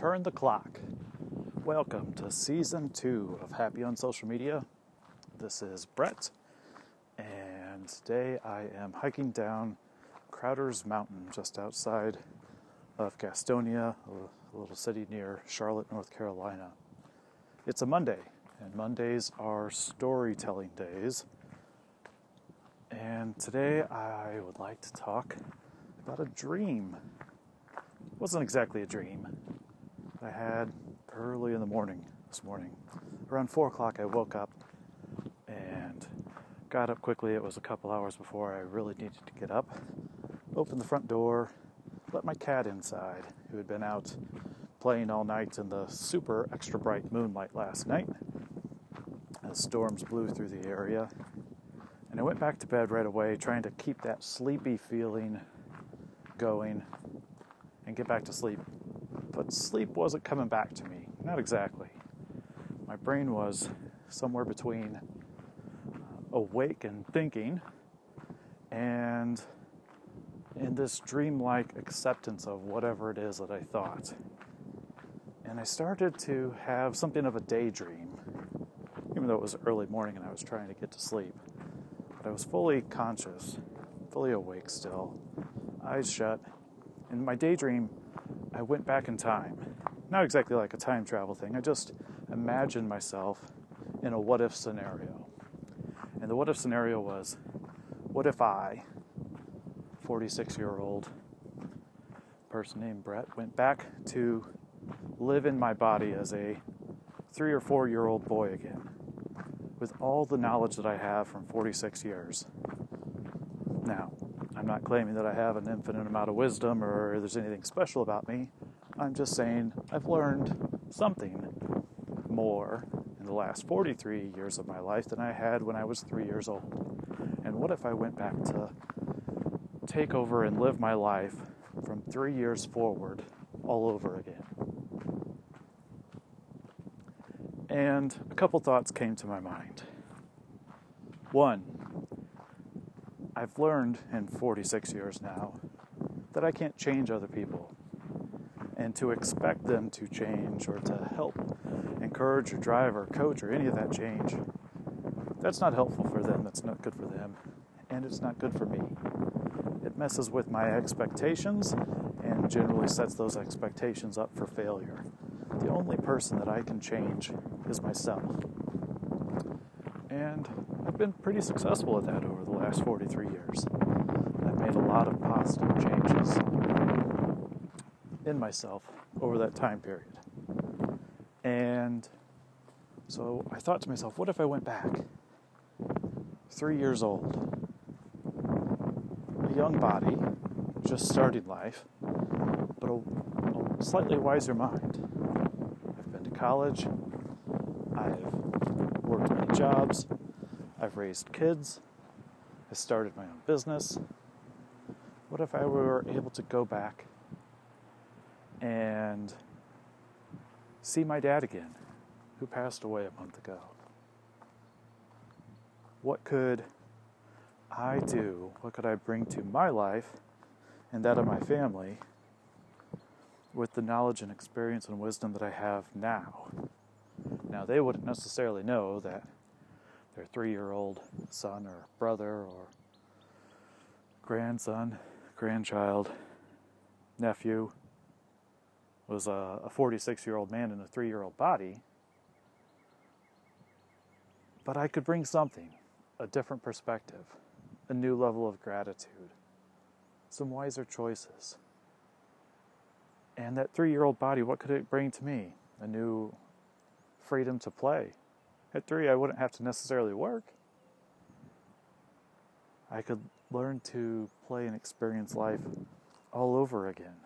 Turn the clock. Welcome to season two of Happy on Social Media. This is Brett, and today I am hiking down Crowder's Mountain just outside of Gastonia, a little city near Charlotte, North Carolina. It's a Monday, and Mondays are storytelling days. And today I would like to talk about a dream. It wasn't exactly a dream. I had early in the morning this morning. Around 4 o'clock, I woke up and got up quickly. It was a couple hours before I really needed to get up. Opened the front door, let my cat inside, who had been out playing all night in the super extra bright moonlight last night. As storms blew through the area. And I went back to bed right away, trying to keep that sleepy feeling going and get back to sleep. Sleep wasn't coming back to me. Not exactly. My brain was somewhere between uh, awake and thinking and in this dreamlike acceptance of whatever it is that I thought. And I started to have something of a daydream, even though it was early morning and I was trying to get to sleep. But I was fully conscious, fully awake still, eyes shut. In my daydream, I went back in time. Not exactly like a time travel thing, I just imagined myself in a what if scenario. And the what if scenario was what if I, 46 year old person named Brett, went back to live in my body as a three or four year old boy again, with all the knowledge that I have from 46 years. Now, I'm not claiming that I have an infinite amount of wisdom or there's anything special about me. I'm just saying I've learned something more in the last 43 years of my life than I had when I was three years old. And what if I went back to take over and live my life from three years forward all over again? And a couple thoughts came to my mind. One, I've learned in 46 years now that I can't change other people. And to expect them to change or to help encourage or drive or coach or any of that change, that's not helpful for them, that's not good for them, and it's not good for me. It messes with my expectations and generally sets those expectations up for failure. The only person that I can change is myself. And been pretty successful at that over the last 43 years. I've made a lot of positive changes in myself over that time period. And so I thought to myself, what if I went back? Three years old, a young body, just starting life, but a, a slightly wiser mind. I've been to college, I've worked many jobs, I've raised kids, I started my own business. What if I were able to go back and see my dad again, who passed away a month ago? What could I do? What could I bring to my life and that of my family with the knowledge and experience and wisdom that I have now? Now, they wouldn't necessarily know that their three year old son or brother or grandson, grandchild, nephew was a 46 year old man in a three year old body. But I could bring something, a different perspective, a new level of gratitude, some wiser choices. And that three year old body, what could it bring to me? A new freedom to play, at three, I wouldn't have to necessarily work. I could learn to play and experience life all over again.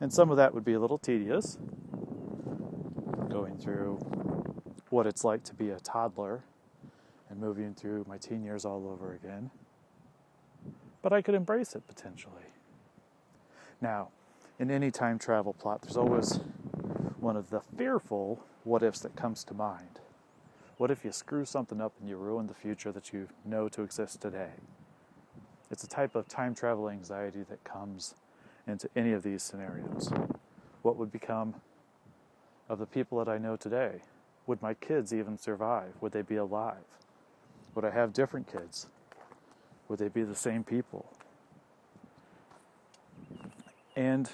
And some of that would be a little tedious, going through what it's like to be a toddler and moving through my teen years all over again. But I could embrace it potentially. Now, in any time travel plot, there's always one of the fearful what ifs that comes to mind. What if you screw something up and you ruin the future that you know to exist today? It's a type of time travel anxiety that comes into any of these scenarios. What would become of the people that I know today? Would my kids even survive? Would they be alive? Would I have different kids? Would they be the same people? And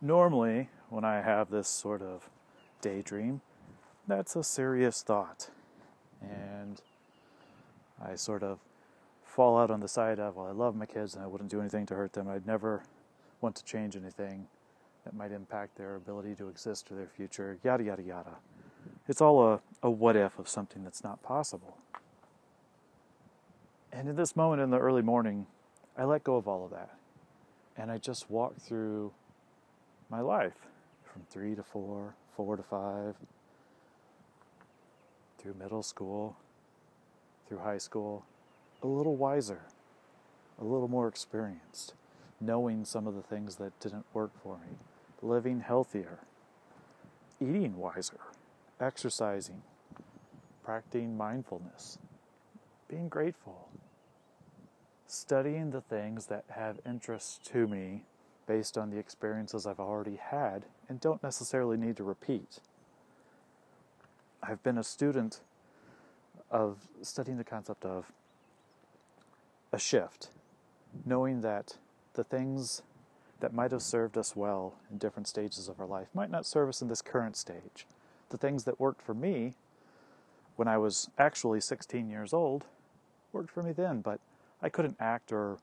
normally, when I have this sort of daydream, that's a serious thought. And I sort of fall out on the side of, well, I love my kids and I wouldn't do anything to hurt them. I'd never want to change anything that might impact their ability to exist or their future, yada, yada, yada. It's all a, a what if of something that's not possible. And in this moment in the early morning, I let go of all of that. And I just walk through my life from three to four, four to five, through middle school, through high school, a little wiser, a little more experienced, knowing some of the things that didn't work for me, living healthier, eating wiser, exercising, practicing mindfulness, being grateful, studying the things that have interest to me based on the experiences I've already had and don't necessarily need to repeat. I've been a student of studying the concept of a shift, knowing that the things that might have served us well in different stages of our life might not serve us in this current stage. The things that worked for me when I was actually 16 years old worked for me then, but I couldn't act or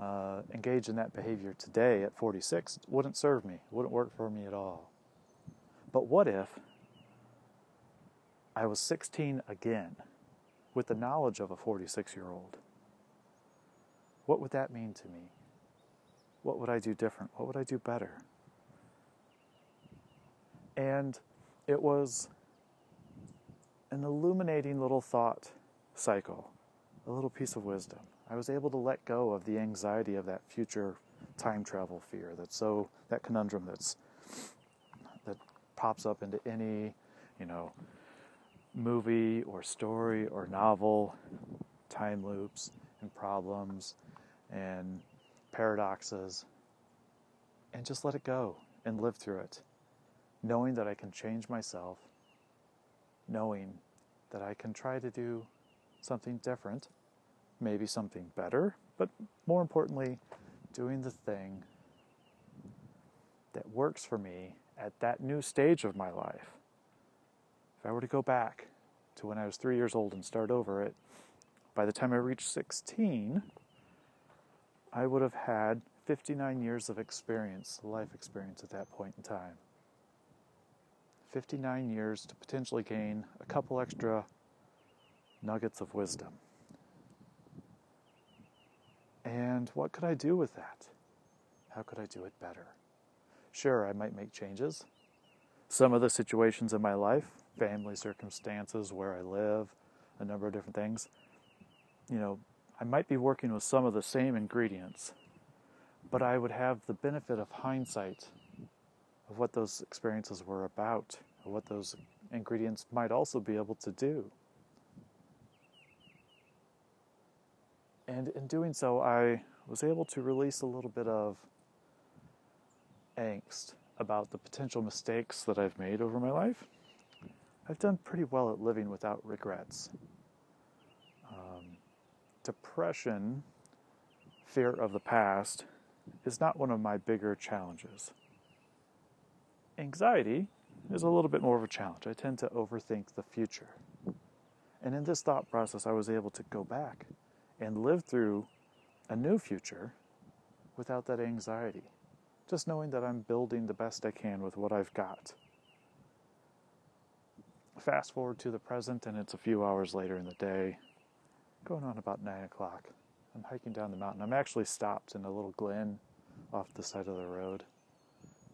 uh, engage in that behavior today at 46. It wouldn't serve me, it wouldn't work for me at all. But what if I was 16 again with the knowledge of a 46 year old? What would that mean to me? What would I do different? What would I do better? And it was an illuminating little thought cycle, a little piece of wisdom. I was able to let go of the anxiety of that future time travel fear that's so that conundrum that's that pops up into any, you know, movie or story or novel, time loops and problems and paradoxes and just let it go and live through it, knowing that I can change myself, knowing that I can try to do something different, maybe something better, but more importantly, doing the thing that works for me at that new stage of my life. If I were to go back to when I was three years old and start over it, by the time I reached 16, I would have had 59 years of experience, life experience at that point in time. 59 years to potentially gain a couple extra nuggets of wisdom. And what could I do with that? How could I do it better? Sure, I might make changes. Some of the situations in my life, family circumstances, where I live, a number of different things, you know, I might be working with some of the same ingredients, but I would have the benefit of hindsight of what those experiences were about, or what those ingredients might also be able to do. And in doing so, I was able to release a little bit of angst about the potential mistakes that I've made over my life. I've done pretty well at living without regrets um, depression, fear of the past, is not one of my bigger challenges. Anxiety is a little bit more of a challenge. I tend to overthink the future. And in this thought process, I was able to go back and live through a new future without that anxiety. Just knowing that I'm building the best I can with what I've got. Fast forward to the present, and it's a few hours later in the day, going on about 9 o'clock. I'm hiking down the mountain. I'm actually stopped in a little glen off the side of the road,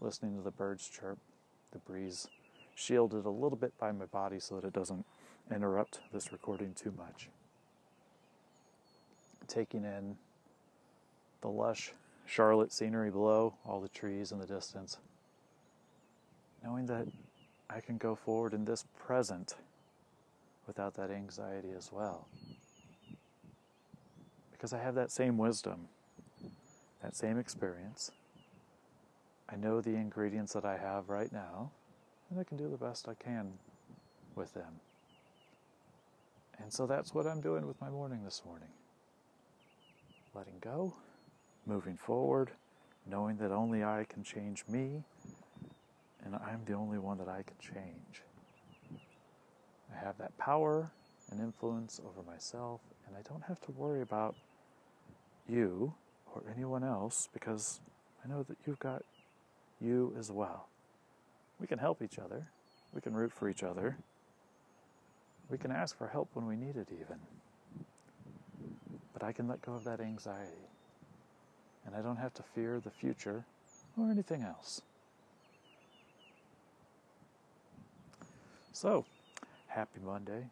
listening to the birds chirp, the breeze shielded a little bit by my body so that it doesn't interrupt this recording too much. Taking in the lush Charlotte scenery below, all the trees in the distance. Knowing that I can go forward in this present without that anxiety as well because I have that same wisdom, that same experience. I know the ingredients that I have right now, and I can do the best I can with them. And so that's what I'm doing with my morning this morning. Letting go, moving forward, knowing that only I can change me, and I'm the only one that I can change. I have that power and influence over myself, and I don't have to worry about you or anyone else because I know that you've got you as well. We can help each other, we can root for each other, we can ask for help when we need it, even. But I can let go of that anxiety, and I don't have to fear the future or anything else. So, happy Monday.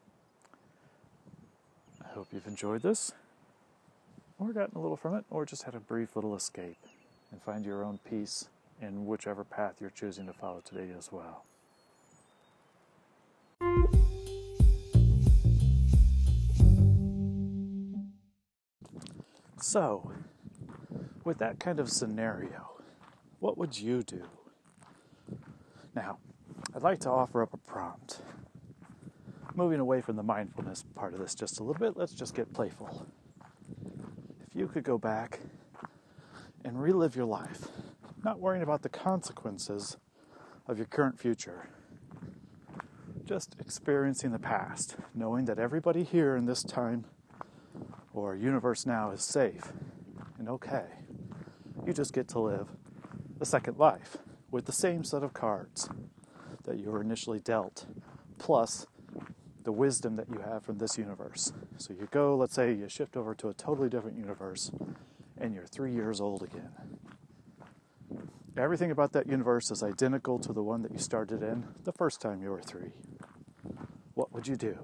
I hope you've enjoyed this, or gotten a little from it, or just had a brief little escape and find your own peace in whichever path you're choosing to follow today as well. So, with that kind of scenario, what would you do? Now, I'd like to offer up a prompt. Moving away from the mindfulness part of this just a little bit, let's just get playful. If you could go back and relive your life, not worrying about the consequences of your current future, just experiencing the past, knowing that everybody here in this time or universe now is safe and okay. You just get to live a second life with the same set of cards that you were initially dealt, plus the wisdom that you have from this universe. So you go, let's say you shift over to a totally different universe, and you're three years old again. Everything about that universe is identical to the one that you started in the first time you were three. What would you do?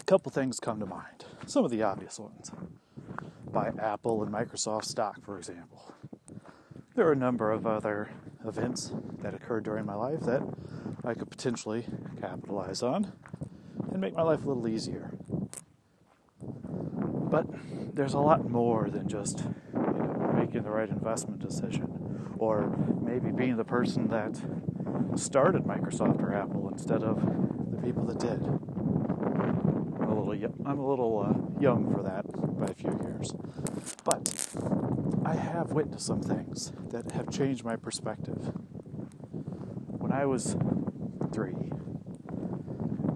A couple things come to mind. Some of the obvious ones. Buy Apple and Microsoft stock, for example. There are a number of other events that occurred during my life that I could potentially capitalize on and make my life a little easier. But there's a lot more than just you know, making the right investment decision or maybe being the person that started Microsoft or Apple instead of the people that did. I'm a little, uh, young for that by a few years. But I have witnessed some things that have changed my perspective. When I was three,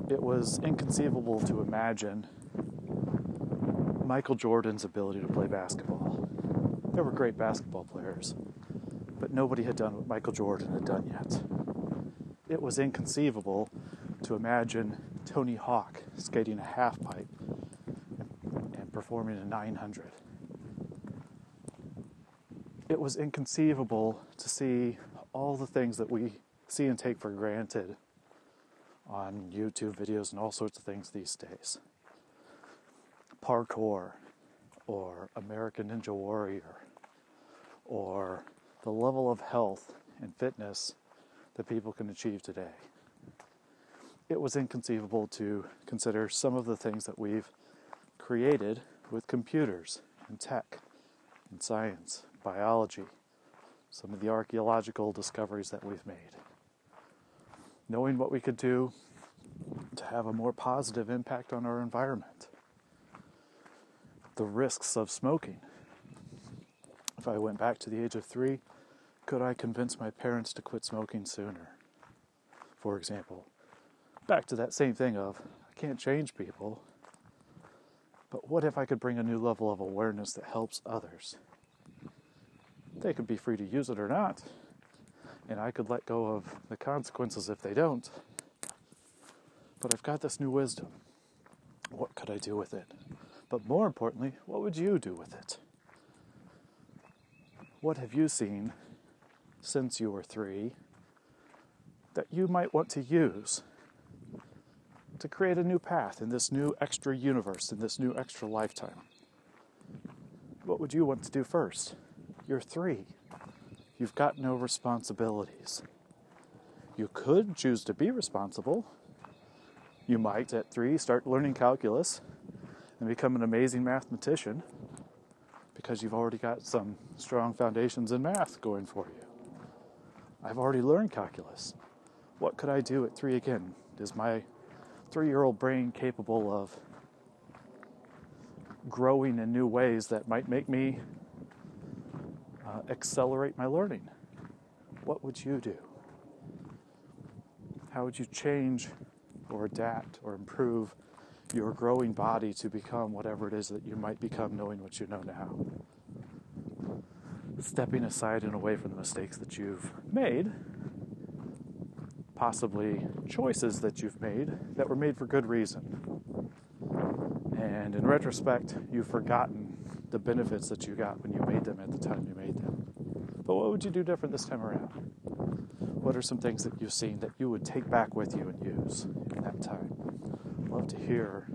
it was inconceivable to imagine Michael Jordan's ability to play basketball. There were great basketball players, but nobody had done what Michael Jordan had done yet. It was inconceivable to imagine Tony Hawk skating a half pipe and, and performing a 900. It was inconceivable to see all the things that we see and take for granted on YouTube videos and all sorts of things these days. Parkour, or American Ninja Warrior, or the level of health and fitness that people can achieve today. It was inconceivable to consider some of the things that we've created with computers and tech and science, biology, some of the archaeological discoveries that we've made. Knowing what we could do to have a more positive impact on our environment. The risks of smoking. If I went back to the age of three, could I convince my parents to quit smoking sooner? For example, back to that same thing of I can't change people, but what if I could bring a new level of awareness that helps others? They could be free to use it or not, and I could let go of the consequences if they don't. But I've got this new wisdom. What could I do with it? But more importantly, what would you do with it? What have you seen since you were three that you might want to use to create a new path in this new extra universe, in this new extra lifetime? What would you want to do first? You're three. You've got no responsibilities. You could choose to be responsible. You might, at three, start learning calculus and become an amazing mathematician because you've already got some strong foundations in math going for you. I've already learned calculus. What could I do at three again? Is my three year old brain capable of growing in new ways that might make me uh, accelerate my learning? What would you do? How would you change or adapt or improve your growing body to become whatever it is that you might become knowing what you know now? Stepping aside and away from the mistakes that you've made, possibly choices that you've made that were made for good reason. And in retrospect, you've forgotten the benefits that you got when you made them at the time you made them. But what would you do different this time around? What are some things that you've seen that you would take back with you and use in that time? Love to hear